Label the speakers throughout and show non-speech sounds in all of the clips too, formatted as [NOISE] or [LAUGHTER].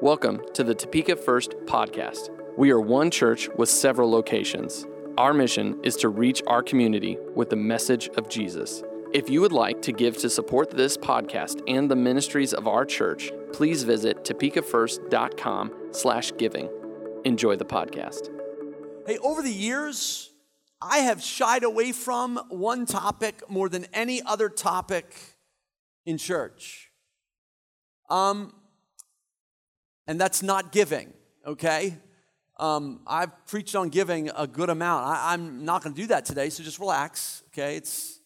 Speaker 1: Welcome to the Topeka First podcast. We are one church with several locations. Our mission is to reach our community with the message of Jesus. If you would like to give to support this podcast and the ministries of our church, please visit topekafirst.com slash giving. Enjoy the podcast.
Speaker 2: Hey, over the years, I have shied away from one topic more than any other topic in church. Um, and that's not giving, okay? Um, I've preached on giving a good amount. I, I'm not going to do that today, so just relax, okay? It's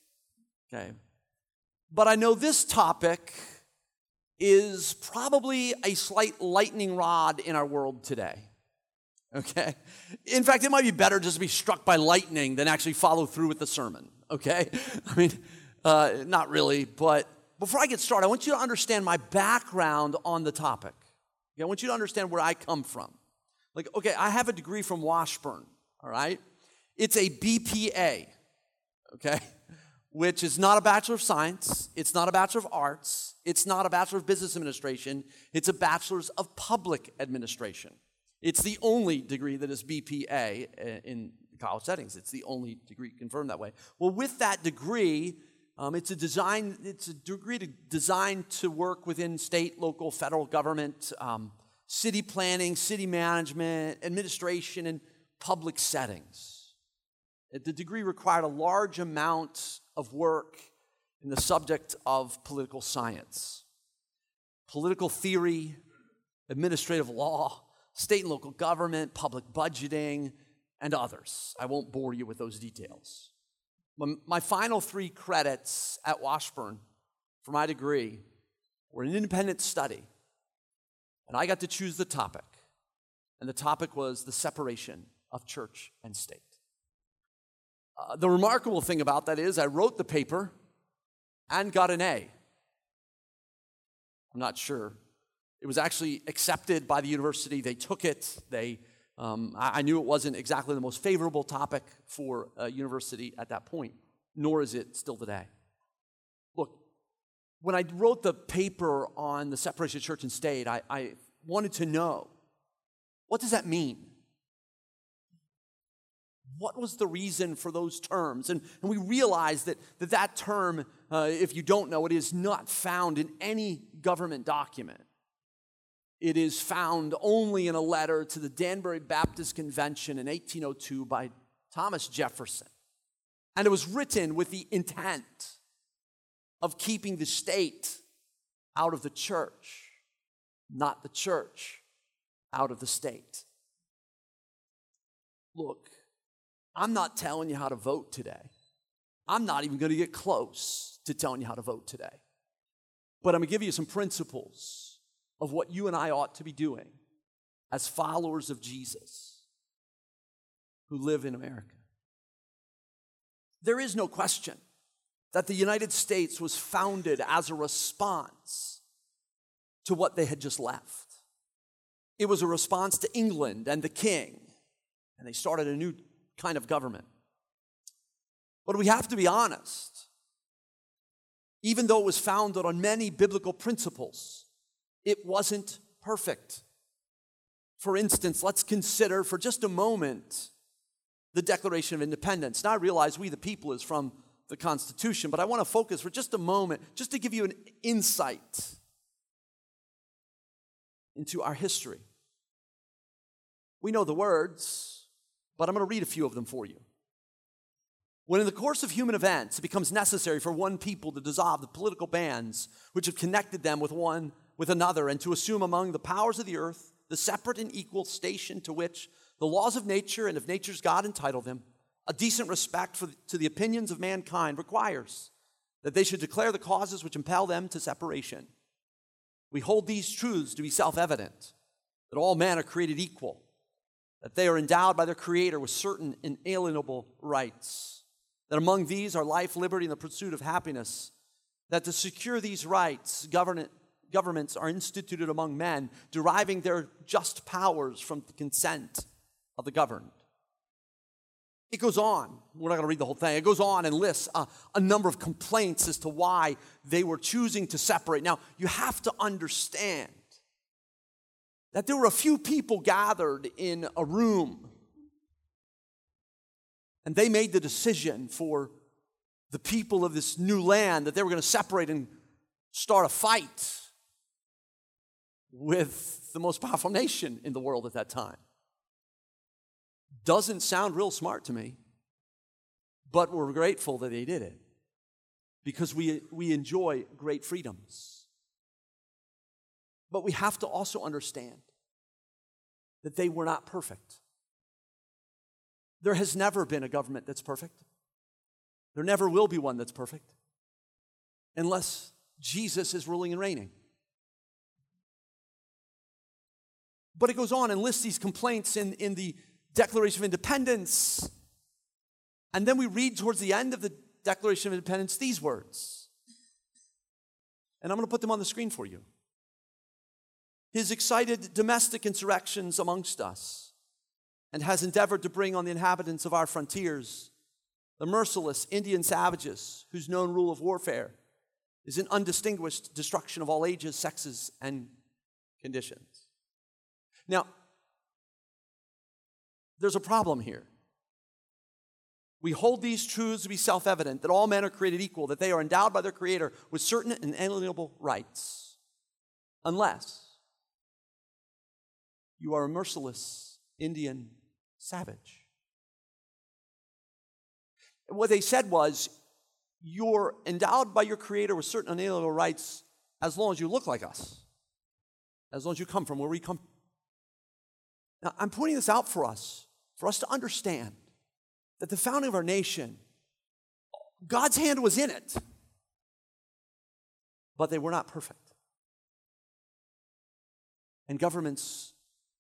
Speaker 2: okay. But I know this topic is probably a slight lightning rod in our world today. Okay? In fact, it might be better just to be struck by lightning than actually follow through with the sermon. Okay? [LAUGHS] I mean, uh, not really, but before I get started, I want you to understand my background on the topic. Okay, I want you to understand where I come from. Like, okay, I have a degree from Washburn, all right? It's a BPA, okay? Which is not a Bachelor of Science, it's not a Bachelor of Arts, it's not a Bachelor of Business Administration, it's a Bachelor's of Public Administration. It's the only degree that is BPA uh, in college settings. It's the only degree confirmed that way. Well, with that degree, um, it's a design, it's a degree to, designed to work within state, local, federal government, um, city planning, city management, administration, and public settings. Uh, the degree required a large amount of work in the subject of political science, political theory, administrative law, state and local government, public budgeting, and others. I won't bore you with those details. My final three credits at Washburn for my degree were an independent study, and I got to choose the topic. And the topic was the separation of church and state. Uh, the remarkable thing about that is, I wrote the paper and got an A. I'm not sure. It was actually accepted by the university. They took it, they um, I, I, knew it wasn't exactly the most favorable topic for a university at that point, nor is it still today. Look, when I wrote the paper on the separation of church and state, I, I wanted to know what does that mean? What was the reason for those terms? And, and we realized that that, that term, uh, if you don't know, it is not found in any government document. It is found only in a letter to the Danbury Baptist Convention in 1802 by Thomas Jefferson. And it was written with the intent of keeping the state out of the church, not the church out of the state. Look, I'm not telling you how to vote today. I'm not even going to get close to telling you how to vote today. But I'm going to give you some principles of what you and I ought to be doing as followers of Jesus who live in America. There is no question that the United States was founded as a response to what they had just left. It was a response to England and the king, and they started a new kind of government. But we have to be honest. Even though it was founded on many biblical principles, it wasn't perfect. For instance, let's consider for just a moment the Declaration of Independence. Now, I realize we the people is from the Constitution, but I want to focus for just a moment, just to give you an insight into our history. We know the words, but I'm going to read a few of them for you. When in the course of human events it becomes necessary for one people to dissolve the political bands which have connected them with one with another and to assume among the powers of the earth the separate and equal station to which the laws of nature and of nature's God entitle them, a decent respect for, to the opinions of mankind requires that they should declare the causes which impel them to separation. We hold these truths to be self evident that all men are created equal, that they are endowed by their Creator with certain inalienable rights, that among these are life, liberty, and the pursuit of happiness, that to secure these rights, government governments are instituted among men, deriving their just powers from the consent of the governed. It goes on. We're not going to read the whole thing. It goes on and lists a, a number of complaints as to why they were choosing to separate. Now, you have to understand that there were a few people gathered in a room, and they made the decision for the people of this new land that they were going to separate and start a fight with the most powerful nation in the world at that time. Doesn't sound real smart to me, but we're grateful that they did it because we, we enjoy great freedoms. But we have to also understand that they were not perfect. There has never been a government that's perfect. There never will be one that's perfect unless Jesus is ruling and reigning. But it goes on and lists these complaints in, in the Declaration of Independence. And then we read towards the end of the Declaration of Independence these words. And I'm going to put them on the screen for you. His excited domestic insurrections amongst us and has endeavored to bring on the inhabitants of our frontiers the merciless Indian savages whose known rule of warfare is an undistinguished destruction of all ages, sexes, and conditions. Now, there's a problem here. We hold these truths to be self evident that all men are created equal, that they are endowed by their Creator with certain inalienable rights, unless you are a merciless Indian savage. what they said was, you're endowed by your Creator with certain inalienable rights as long as you look like us, as long as you come from where we come now, I'm pointing this out for us, for us to understand that the founding of our nation, God's hand was in it, but they were not perfect. And governments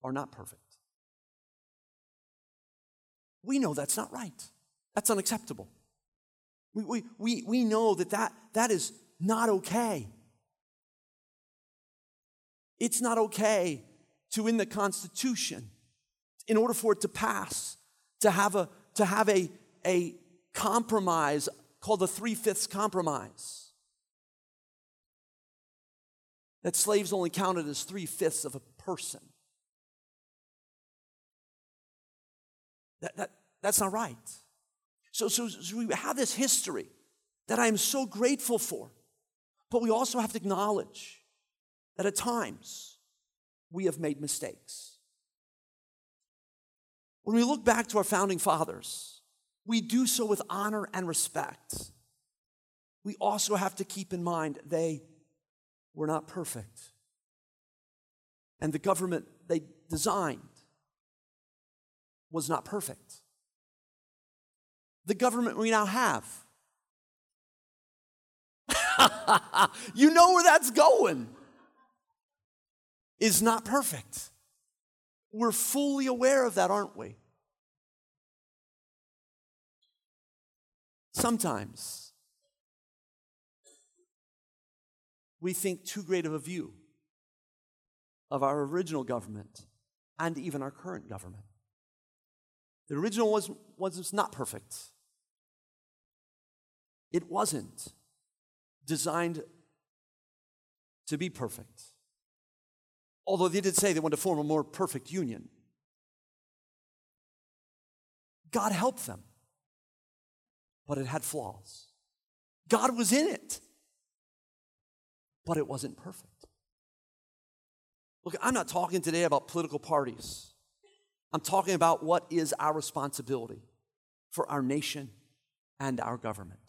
Speaker 2: are not perfect. We know that's not right. That's unacceptable. We, we, we, we know that, that that is not okay. It's not okay to in the Constitution in order for it to pass, to have a, to have a, a compromise called the Three Fifths Compromise. That slaves only counted as three fifths of a person. That, that, that's not right. So, so, so we have this history that I am so grateful for, but we also have to acknowledge that at times, we have made mistakes. When we look back to our founding fathers, we do so with honor and respect. We also have to keep in mind they were not perfect. And the government they designed was not perfect. The government we now have. [LAUGHS] you know where that's going is not perfect. We're fully aware of that, aren't we? Sometimes we think too great of a view of our original government and even our current government. The original was, was not perfect, it wasn't designed to be perfect although they did say they wanted to form a more perfect union. God helped them, but it had flaws. God was in it, but it wasn't perfect. Look, I'm not talking today about political parties. I'm talking about what is our responsibility for our nation and our government.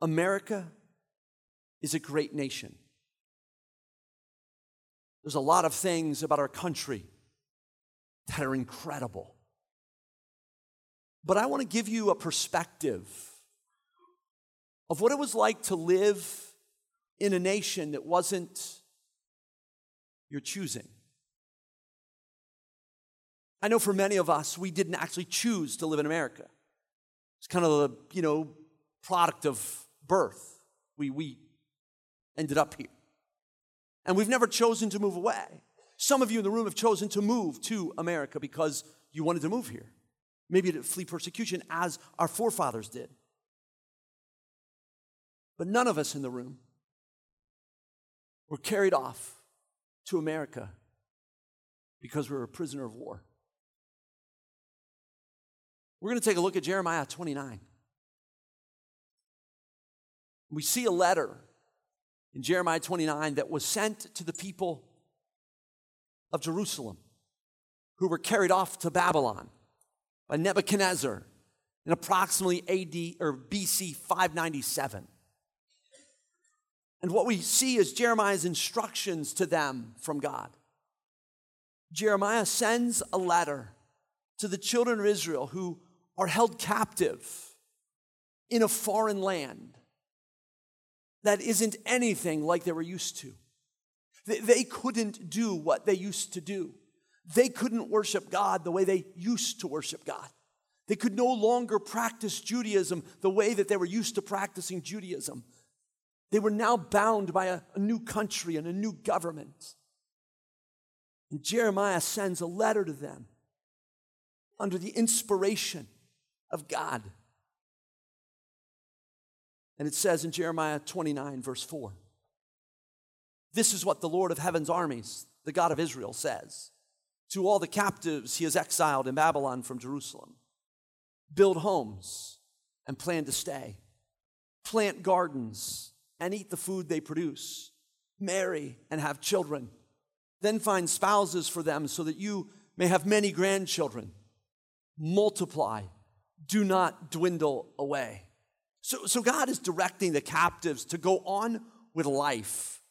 Speaker 2: America is a great nation. There's a lot of things about our country that are incredible. But I want to give you a perspective of what it was like to live in a nation that wasn't your choosing. I know for many of us, we didn't actually choose to live in America. It's kind of the, you know, product of birth. We, we ended up here. And we've never chosen to move away. Some of you in the room have chosen to move to America because you wanted to move here. Maybe to flee persecution as our forefathers did. But none of us in the room were carried off to America because we were a prisoner of war. We're going to take a look at Jeremiah 29. We see a letter in Jeremiah 29 that was sent to the people of Jerusalem who were carried off to Babylon by Nebuchadnezzar in approximately AD or BC 597. And what we see is Jeremiah's instructions to them from God. Jeremiah sends a letter to the children of Israel who are held captive in a foreign land that isn't anything like they were used to. They couldn't do what they used to do. They couldn't worship God the way they used to worship God. They could no longer practice Judaism the way that they were used to practicing Judaism. They were now bound by a, a new country and a new government. And Jeremiah sends a letter to them under the inspiration of God. And it says in Jeremiah 29, verse 4 This is what the Lord of heaven's armies, the God of Israel, says to all the captives he has exiled in Babylon from Jerusalem build homes and plan to stay, plant gardens and eat the food they produce, marry and have children, then find spouses for them so that you may have many grandchildren. Multiply, do not dwindle away. So, so God is directing the captives to go on with life.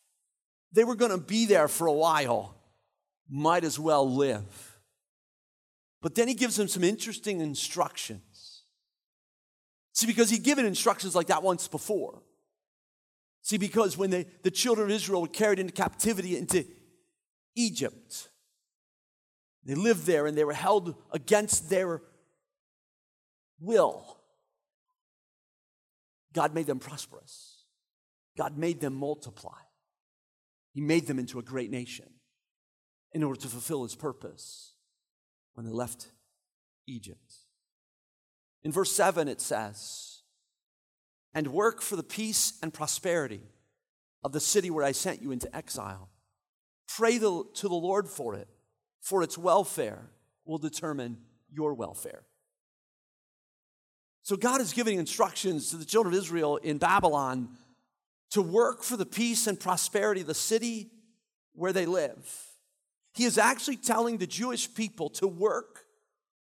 Speaker 2: They were going to be there for a while, might as well live. But then he gives them some interesting instructions. See, because he'd given instructions like that once before. See, because when they, the children of Israel were carried into captivity into Egypt, they lived there and they were held against their will. God made them prosperous. God made them multiply. He made them into a great nation in order to fulfill his purpose when they left Egypt. In verse 7, it says, And work for the peace and prosperity of the city where I sent you into exile. Pray the, to the Lord for it, for its welfare will determine your welfare. So God is giving instructions to the children of Israel in Babylon to work for the peace and prosperity of the city where they live. He is actually telling the Jewish people to work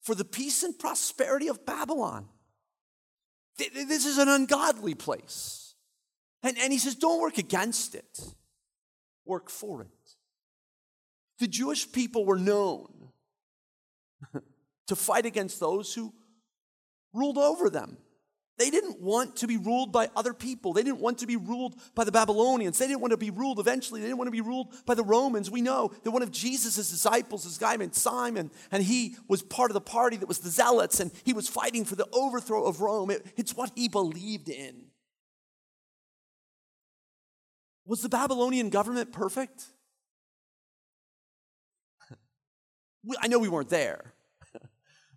Speaker 2: for the peace and prosperity of Babylon. This is an ungodly place. And, and he says, don't work against it, work for it. The Jewish people were known [LAUGHS] to fight against those who ruled over them. They didn't want to be ruled by other people. They didn't want to be ruled by the Babylonians. They didn't want to be ruled eventually. They didn't want to be ruled by the Romans. We know that one of Jesus' disciples, this guy named Simon, and he was part of the party that was the Zealots, and he was fighting for the overthrow of Rome. It, it's what he believed in. Was the Babylonian government perfect? [LAUGHS] I know we weren't there,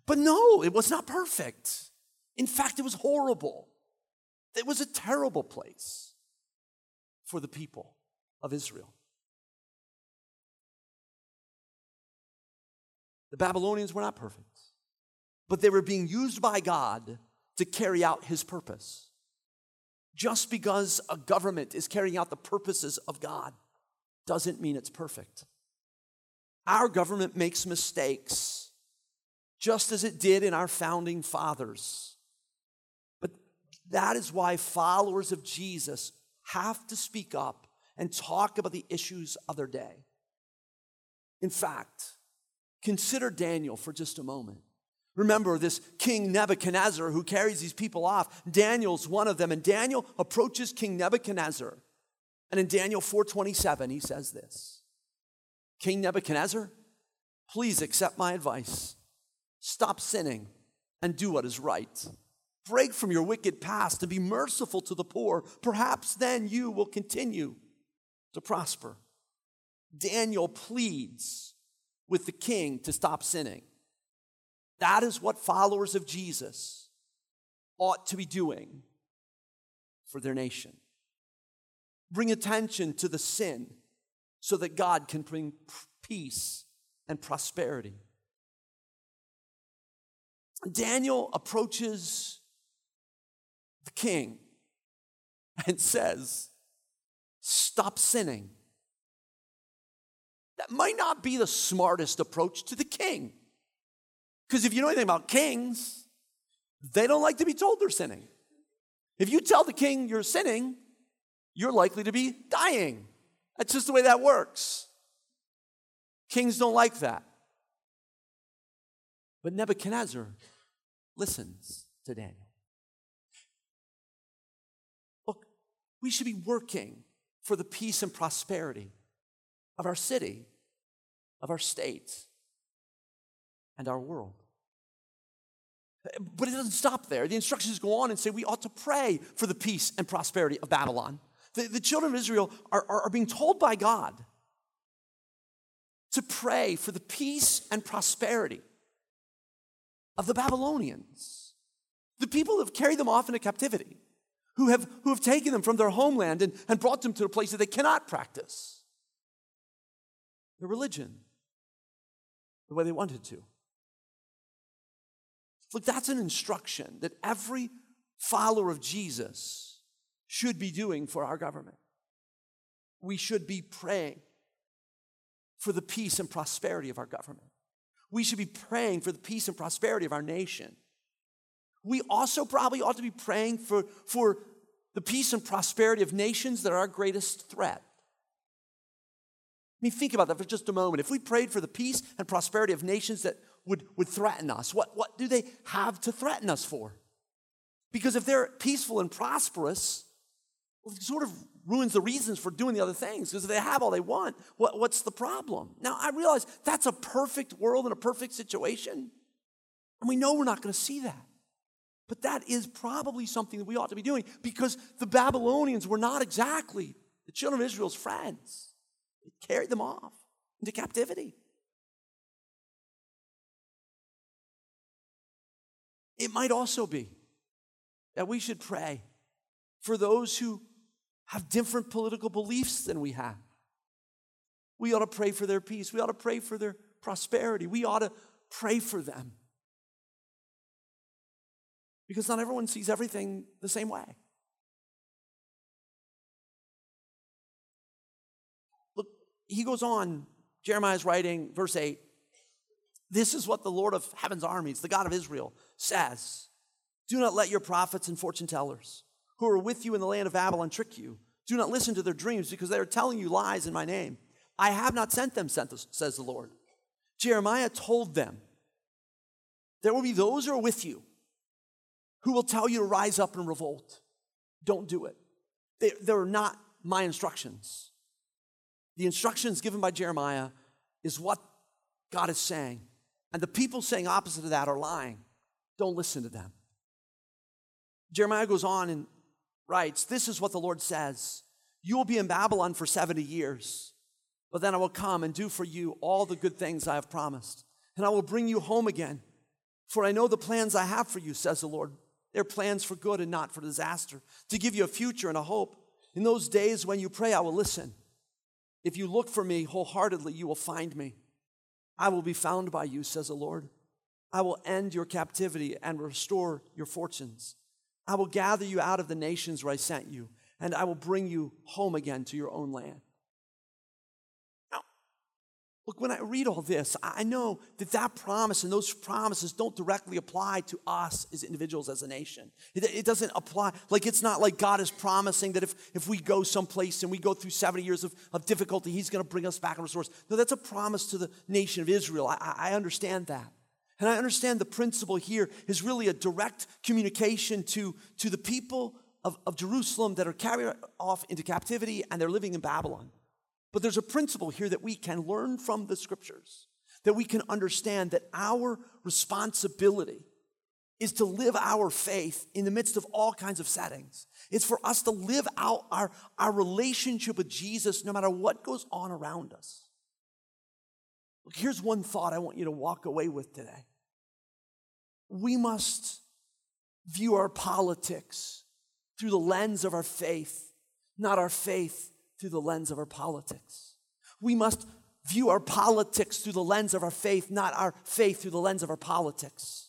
Speaker 2: but no, it was not perfect. In fact, it was horrible. It was a terrible place for the people of Israel. The Babylonians were not perfect, but they were being used by God to carry out his purpose. Just because a government is carrying out the purposes of God doesn't mean it's perfect. Our government makes mistakes, just as it did in our founding fathers. That is why followers of Jesus have to speak up and talk about the issues of their day. In fact, consider Daniel for just a moment. Remember this King Nebuchadnezzar who carries these people off. Daniel's one of them, and Daniel approaches King Nebuchadnezzar. And in Daniel 4:27, he says this: King Nebuchadnezzar, please accept my advice. Stop sinning and do what is right. Break from your wicked past and be merciful to the poor. Perhaps then you will continue to prosper. Daniel pleads with the king to stop sinning. That is what followers of Jesus ought to be doing for their nation. Bring attention to the sin so that God can bring peace and prosperity. Daniel approaches the king and says, Stop sinning. That might not be the smartest approach to the king. Because if you know anything about kings, they don't like to be told they're sinning. If you tell the king you're sinning, you're likely to be dying. That's just the way that works. Kings don't like that. But Nebuchadnezzar listens to Daniel. We should be working for the peace and prosperity of our city, of our state, and our world. But it doesn't stop there. The instructions go on and say we ought to pray for the peace and prosperity of Babylon. The, the children of Israel are, are, are being told by God to pray for the peace and prosperity of the Babylonians, the people who have carried them off into captivity who have, who have taken them from their homeland and, and brought them to a place that they cannot practice their religion the way they wanted to. Look, that's an instruction that every follower of Jesus should be doing for our government. We should be praying for the peace and prosperity of our government. We should be praying for the peace and prosperity of our nation. We also probably ought to be praying for, for the peace and prosperity of nations that are our greatest threat. I mean, think about that for just a moment. If we prayed for the peace and prosperity of nations that would, would threaten us, what, what do they have to threaten us for? Because if they're peaceful and prosperous, well, it sort of ruins the reasons for doing the other things. Because if they have all they want, what, what's the problem? Now, I realize that's a perfect world and a perfect situation. And we know we're not going to see that. But that is probably something that we ought to be doing because the Babylonians were not exactly the children of Israel's friends. They carried them off into captivity. It might also be that we should pray for those who have different political beliefs than we have. We ought to pray for their peace. We ought to pray for their prosperity. We ought to pray for them because not everyone sees everything the same way. Look, he goes on, Jeremiah's writing, verse 8 This is what the Lord of heaven's armies, the God of Israel, says Do not let your prophets and fortune tellers who are with you in the land of Babylon trick you. Do not listen to their dreams because they are telling you lies in my name. I have not sent them, says the Lord. Jeremiah told them, There will be those who are with you who will tell you to rise up and revolt. Don't do it. They, they're not my instructions. The instructions given by Jeremiah is what God is saying. And the people saying opposite of that are lying. Don't listen to them. Jeremiah goes on and writes This is what the Lord says You will be in Babylon for 70 years, but then I will come and do for you all the good things I have promised, and I will bring you home again. For I know the plans I have for you, says the Lord their plans for good and not for disaster, to give you a future and a hope. In those days when you pray, I will listen. If you look for me wholeheartedly, you will find me. I will be found by you, says the Lord. I will end your captivity and restore your fortunes. I will gather you out of the nations where I sent you, and I will bring you home again to your own land. Look, when I read all this, I know that that promise and those promises don't directly apply to us as individuals, as a nation. It, it, doesn't apply, like, it's not like God is promising that if, if we go someplace and we go through 70 years of, of difficulty, He's going to bring us back and restore us. No, that's a promise to the nation of Israel. I, I understand that. And I understand the principle here is really a direct communication to, to the people of, of Jerusalem that are carried off into captivity and they're living in Babylon. But there's a principle here that we can learn from the scriptures, that we can understand that our responsibility is to live our faith in the midst of all kinds of settings. It's for us to live out our, our relationship with Jesus no matter what goes on around us. Look, here's one thought I want you to walk away with today. We must view our politics through the lens of our faith, not our faith through the lens of our politics. We must view our politics through the lens of our faith, not our faith through the lens of our politics.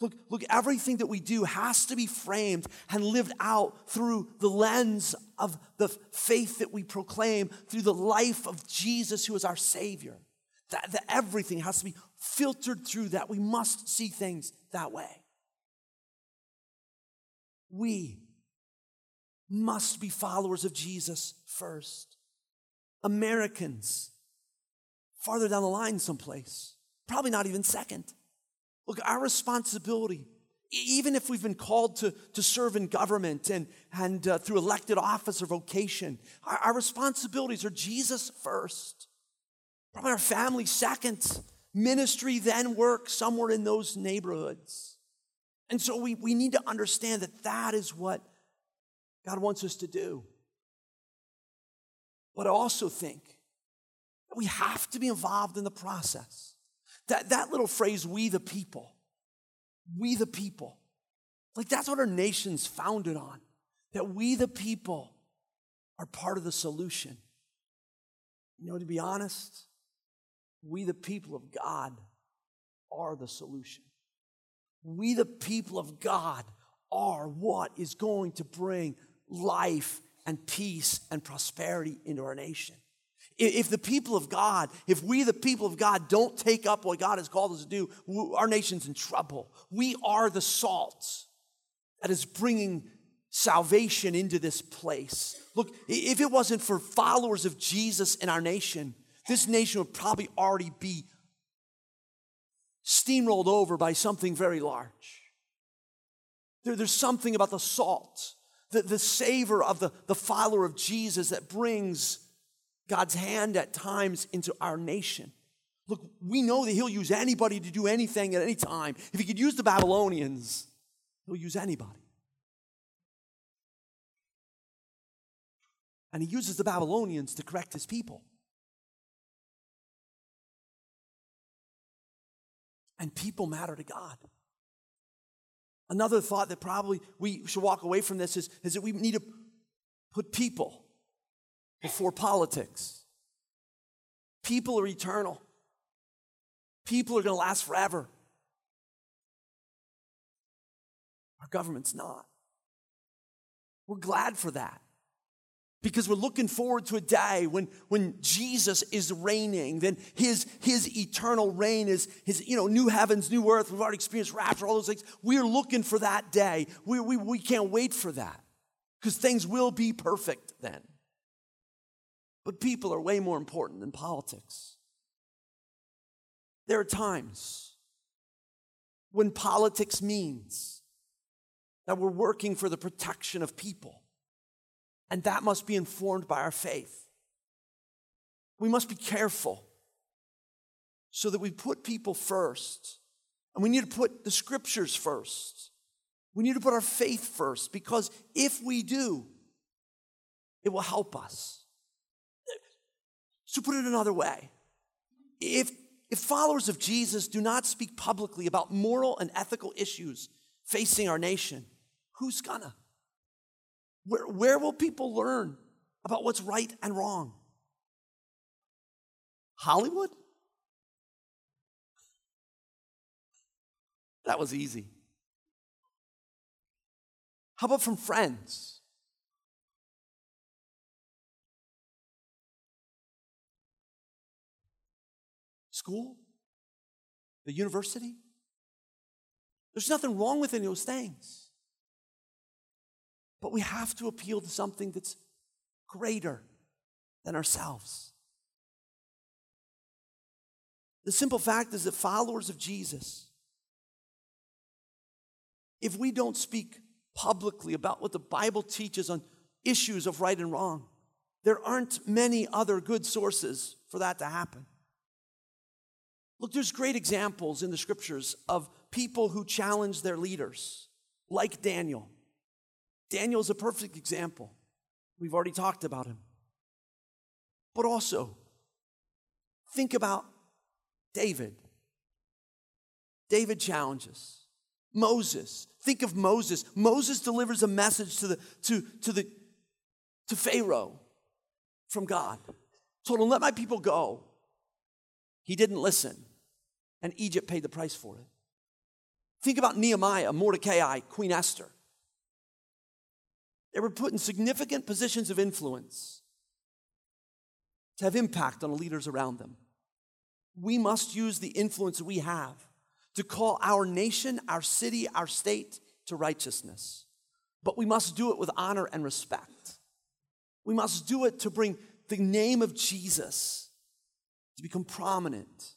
Speaker 2: Look, look, everything that we do has to be framed and lived out through the lens of the faith that we proclaim, through the life of Jesus, who is our Savior. That, that everything has to be filtered through that. We must see things that way. We must be followers of Jesus first. Americans, farther down the line, someplace, probably not even second. Look, our responsibility, even if we've been called to, to serve in government and, and uh, through elected office or vocation, our, our responsibilities are Jesus first, probably our family second, ministry then work somewhere in those neighborhoods. And so we, we need to understand that that is what God wants us to do. But I also think that we have to be involved in the process. That, that little phrase, we the people, we the people, like that's what our nation's founded on, that we the people are part of the solution. You know, to be honest, we the people of God are the solution. We the people of God are what is going to bring life and peace and prosperity into our nation. If the people of God, if we, the people of God, don't take up what God has called us to do, our nation's in trouble. We are the salt that is bringing salvation into this place. Look, if it wasn't for followers of Jesus in our nation, this nation would probably already be steamrolled over by something very large. There, there's something about the salt the, the savor of the, the follower of Jesus that brings God's hand at times into our nation. Look, we know that He'll use anybody to do anything at any time. If He could use the Babylonians, He'll use anybody. And He uses the Babylonians to correct His people. And people matter to God. Another thought that probably we should walk away from this is, is that we need to put people before politics. People are eternal, people are going to last forever. Our government's not. We're glad for that because we're looking forward to a day when, when jesus is reigning then his, his eternal reign is his you know new heavens new earth we've already experienced rapture all those things we're looking for that day we, we, we can't wait for that because things will be perfect then but people are way more important than politics there are times when politics means that we're working for the protection of people and that must be informed by our faith. We must be careful so that we put people first. And we need to put the scriptures first. We need to put our faith first because if we do, it will help us. So put it another way. If, if followers of Jesus do not speak publicly about moral and ethical issues facing our nation, who's gonna? Where, where will people learn about what's right and wrong? Hollywood? That was easy. How about from friends? School? The university? There's nothing wrong with any of those things. But we have to appeal to something that's greater than ourselves. The simple fact is that followers of Jesus, if we don't speak publicly about what the Bible teaches on issues of right and wrong, there aren't many other good sources for that to happen. Look, there's great examples in the scriptures of people who challenge their leaders, like Daniel. Daniel's a perfect example. We've already talked about him. But also, think about David. David challenges. Moses. Think of Moses. Moses delivers a message to the to to the to Pharaoh from God. Told him, let my people go. He didn't listen. And Egypt paid the price for it. Think about Nehemiah, Mordecai, Queen Esther. They were put in significant positions of influence to have impact on the leaders around them. We must use the influence we have to call our nation, our city, our state to righteousness. But we must do it with honor and respect. We must do it to bring the name of Jesus to become prominent,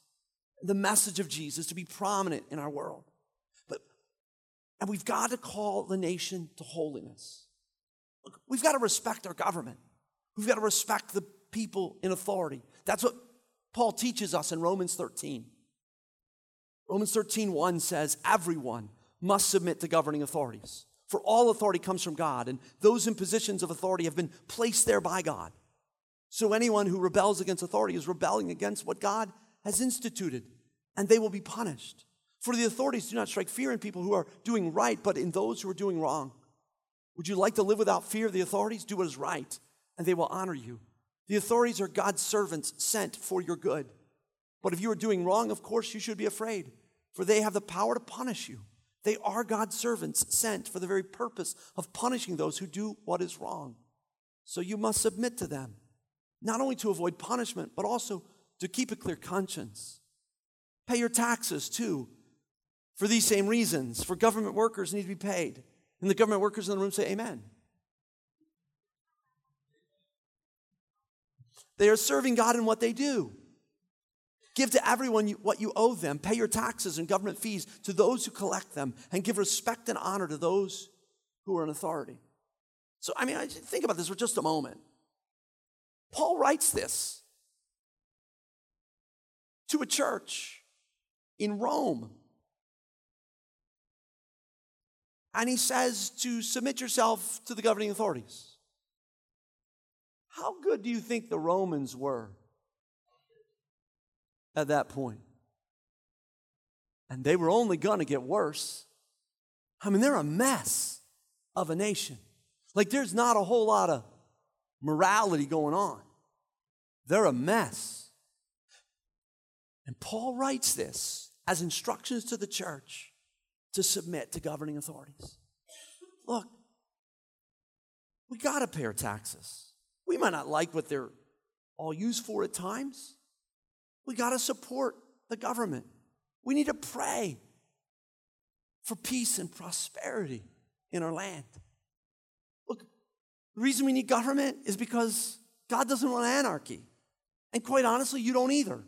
Speaker 2: the message of Jesus to be prominent in our world. But, and we've got to call the nation to holiness. Look, we've got to respect our government. We've got to respect the people in authority. That's what Paul teaches us in Romans 13. Romans 13, 1 says, Everyone must submit to governing authorities, for all authority comes from God, and those in positions of authority have been placed there by God. So anyone who rebels against authority is rebelling against what God has instituted, and they will be punished. For the authorities do not strike fear in people who are doing right, but in those who are doing wrong. Would you like to live without fear the authorities? Do what is right, and they will honor you. The authorities are God's servants sent for your good. But if you are doing wrong, of course you should be afraid, for they have the power to punish you. They are God's servants sent for the very purpose of punishing those who do what is wrong. So you must submit to them, not only to avoid punishment, but also to keep a clear conscience. Pay your taxes too, for these same reasons, for government workers need to be paid and the government workers in the room say, Amen. They are serving God in what they do. Give to everyone what you owe them. Pay your taxes and government fees to those who collect them, and give respect and honor to those who are in authority. So, I mean, I think about this for just a moment. Paul writes this to a church in Rome and he says to submit yourself to the governing authorities. How good do you think the Romans were at that point? And they were only going to get worse. I mean, they're a mess of a nation. Like, there's not a whole lot of morality going on, they're a mess. And Paul writes this as instructions to the church to submit to governing authorities. Look, we got to pay our taxes. We might not like what they're all used for at times. We got to support the government. We need to pray for peace and prosperity in our land. Look, the reason we need government is because God doesn't want anarchy. And quite honestly, you don't either.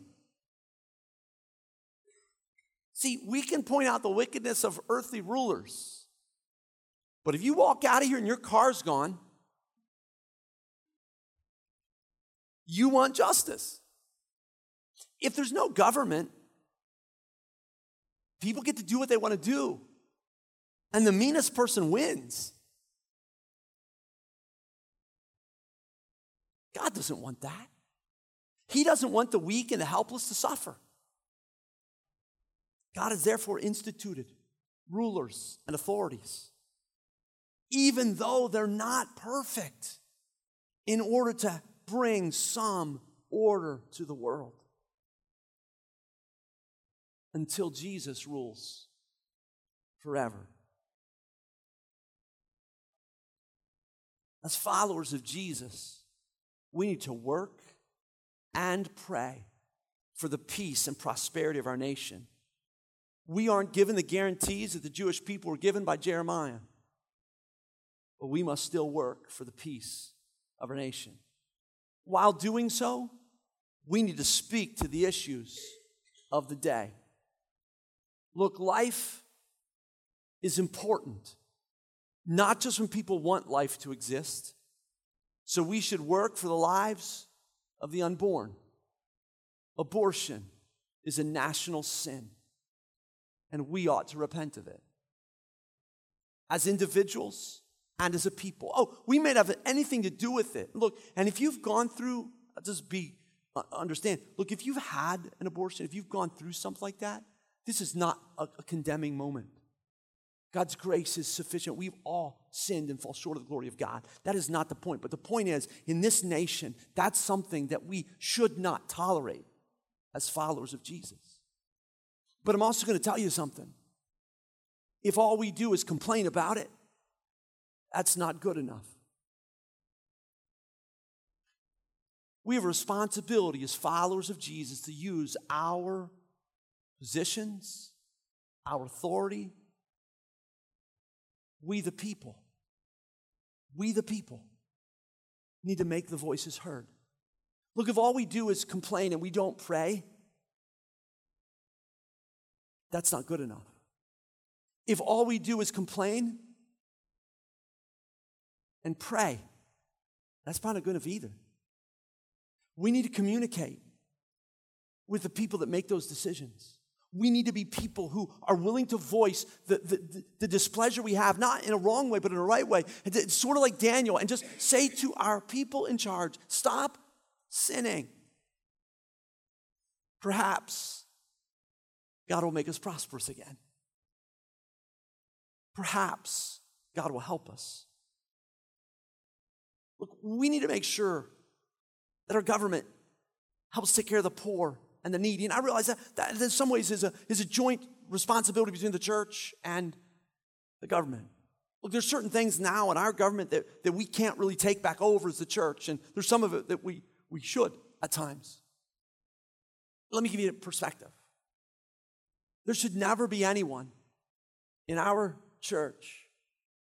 Speaker 2: See, we can point out the wickedness of earthly rulers. But if you walk out of here and your car's gone, you want justice. If there's no government, people get to do what they want to do, and the meanest person wins. God doesn't want that. He doesn't want the weak and the helpless to suffer. God has therefore instituted rulers and authorities, even though they're not perfect, in order to bring some order to the world. Until Jesus rules forever. As followers of Jesus, we need to work and pray for the peace and prosperity of our nation we aren't given the guarantees that the Jewish people were given by Jeremiah. But we must still work for the peace of our nation. While doing so, we need to speak to the issues of the day. Look, life is important, not just when people want life to exist. So we should work for the lives of the unborn. Abortion is a national sin and we ought to repent of it as individuals and as a people. Oh, we may not have anything to do with it. Look, and if you've gone through, just be uh, understand. Look, if you've had an abortion, if you've gone through something like that, this is not a, a condemning moment. God's grace is sufficient. We've all sinned and fall short of the glory of God. That is not the point. But the point is, in this nation, that's something that we should not tolerate as followers of Jesus. But I'm also going to tell you something. If all we do is complain about it, that's not good enough. We have a responsibility as followers of Jesus to use our positions, our authority, we the people, we the people need to make the voices heard. Look, if all we do is complain and we don't pray, that's not good enough. If all we do is complain and pray, that's not good enough either. We need to communicate with the people that make those decisions. We need to be people who are willing to voice the, the, the, displeasure we have, not in a wrong way, but in a right way. It's sort of like Daniel, and just say to our people in charge, stop sinning. Perhaps God will make us prosperous again. Perhaps God will help us. Look, we need to make sure that our government helps take care of the poor and the needy. And I realize that, that in some ways is a, is a joint responsibility between the church and the government. Look, there's certain things now in our government that, that we can't really take back over as the church, and there's some of it that we, we should at times. Let me give you a perspective. There should never be anyone in our church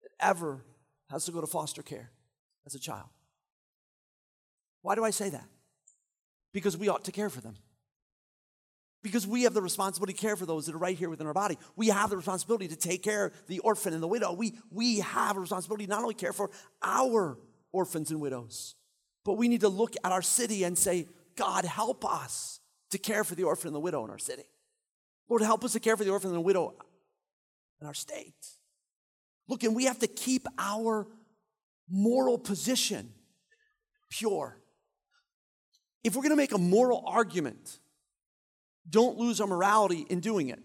Speaker 2: that ever has to go to foster care as a child. Why do I say that? Because we ought to care for them. Because we have the responsibility to care for those that are right here within our body. We have the responsibility to take care of the orphan and the widow. We, we have a responsibility not only care for our orphans and widows, but we need to look at our city and say, God, help us to care for the orphan and the widow in our city. Lord, help us to care for the orphan and the widow in our state. Look, and we have to keep our moral position pure. If we're going to make a moral argument, don't lose our morality in doing it.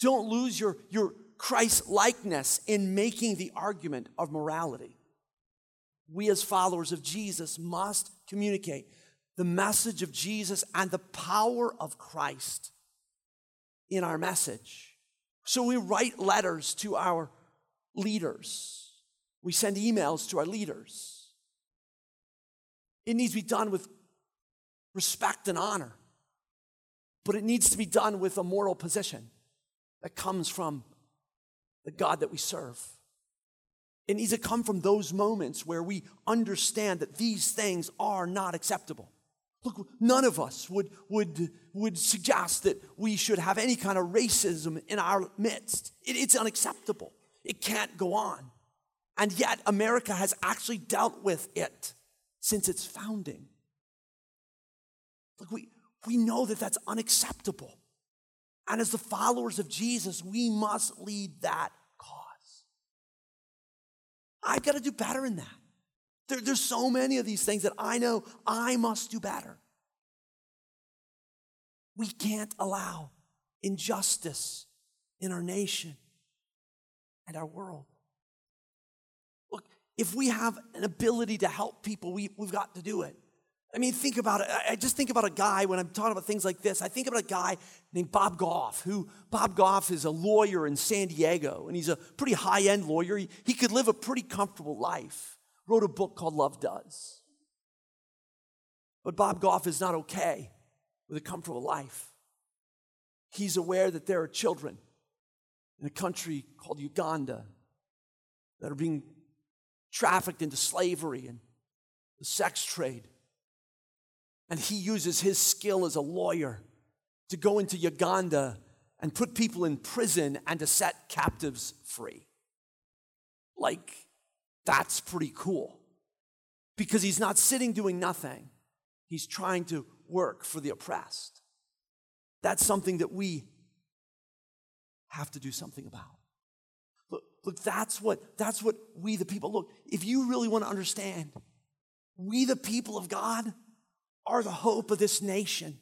Speaker 2: Don't lose your, your Christ likeness in making the argument of morality. We, as followers of Jesus, must communicate the message of Jesus and the power of Christ in our message. So we write letters to our leaders, we send emails to our leaders. It needs to be done with respect and honor, but it needs to be done with a moral position that comes from the God that we serve. It needs to come from those moments where we understand that these things are not acceptable. Look, none of us would, would, would suggest that we should have any kind of racism in our midst. It, it's unacceptable. It can't go on. And yet, America has actually dealt with it since its founding. Look, we, we know that that's unacceptable. And as the followers of Jesus, we must lead that cause. I've got to do better in that. There, there's so many of these things that I know I must do better. We can't allow injustice in our nation and our world. Look, if we have an ability to help people, we, we've got to do it. I mean, think about it. I just think about a guy when I'm talking about things like this. I think about a guy named Bob Goff, who Bob Goff is a lawyer in San Diego, and he's a pretty high end lawyer. He, he could live a pretty comfortable life wrote a book called Love Does. But Bob Goff is not okay with a comfortable life. He's aware that there are children in a country called Uganda that are being trafficked into slavery and the sex trade. And he uses his skill as a lawyer to go into Uganda and put people in prison and to set captives free. Like that's pretty cool because he's not sitting doing nothing, he's trying to work for the oppressed. That's something that we have to do something about. Look, look that's, what, that's what we, the people, look, if you really want to understand, we, the people of God, are the hope of this nation.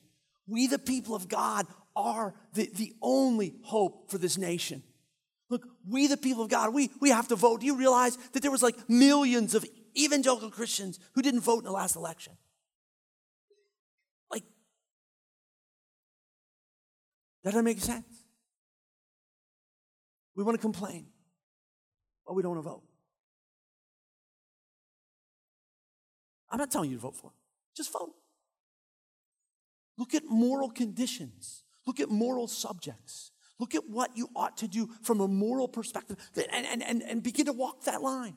Speaker 2: We, the people of God, are the, the only hope for this nation. Look, we, the people of God, we, we have to vote. Do you realize that there was like millions of evangelical Christians who didn't vote in the last election? Like, that doesn't make sense. We want to complain, but we don't want to vote. I'm not telling you to vote for Just vote. Look at moral conditions. Look at moral subjects. Look at what you ought to do from a moral perspective and, and, and, and begin to walk that line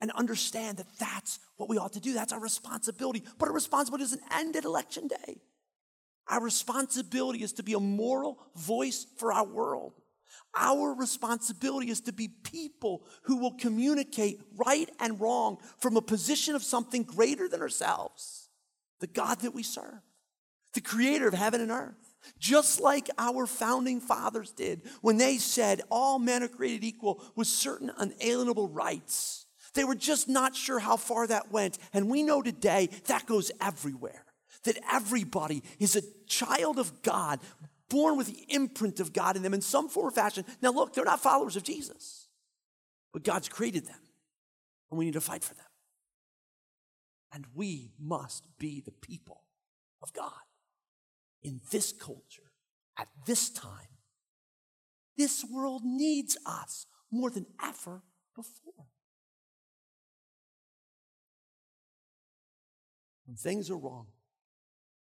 Speaker 2: and understand that that's what we ought to do. That's our responsibility. But our responsibility doesn't end at election day. Our responsibility is to be a moral voice for our world. Our responsibility is to be people who will communicate right and wrong from a position of something greater than ourselves the God that we serve, the creator of heaven and earth. Just like our founding fathers did when they said all men are created equal with certain unalienable rights. They were just not sure how far that went. And we know today that goes everywhere. That everybody is a child of God, born with the imprint of God in them in some form or fashion. Now, look, they're not followers of Jesus, but God's created them, and we need to fight for them. And we must be the people of God in this culture at this time. This world needs us more than ever before. When things are wrong,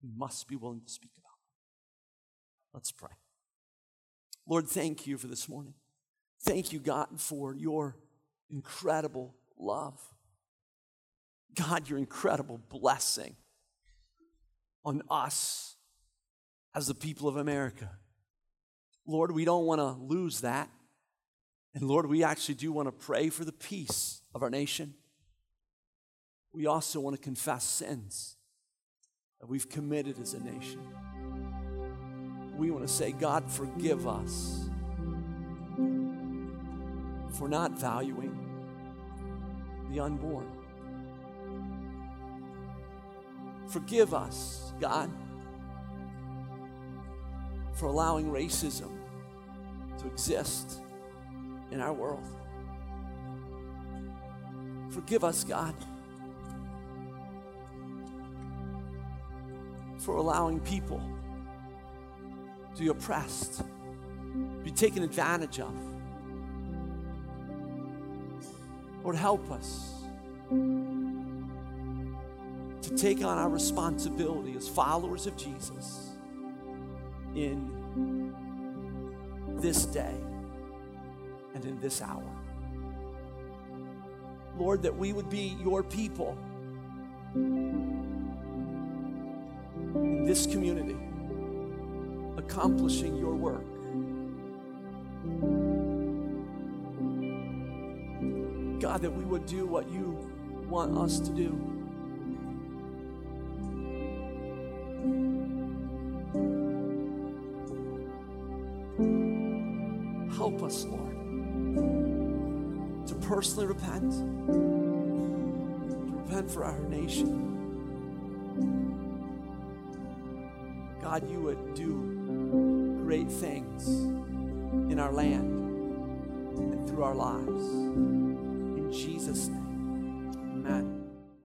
Speaker 2: we must be willing to speak about them. Let's pray. Lord, thank you for this morning. Thank you, God, for your incredible love. God, your incredible blessing on us as the people of America. Lord, we don't want to lose that. And Lord, we actually do want to pray for the peace of our nation. We also want to confess sins that we've committed as a nation. We want to say, God, forgive us for not valuing the unborn. Forgive us, God for allowing racism to exist in our world. Forgive us, God, for allowing people to be oppressed, be taken advantage of. Lord, help us to take on our responsibility as followers of Jesus in this day and in this hour. Lord, that we would be your people in this community, accomplishing your work. God, that we would do what you want us to do. for our nation. God, you would do great things in our land and through our lives. In Jesus' name.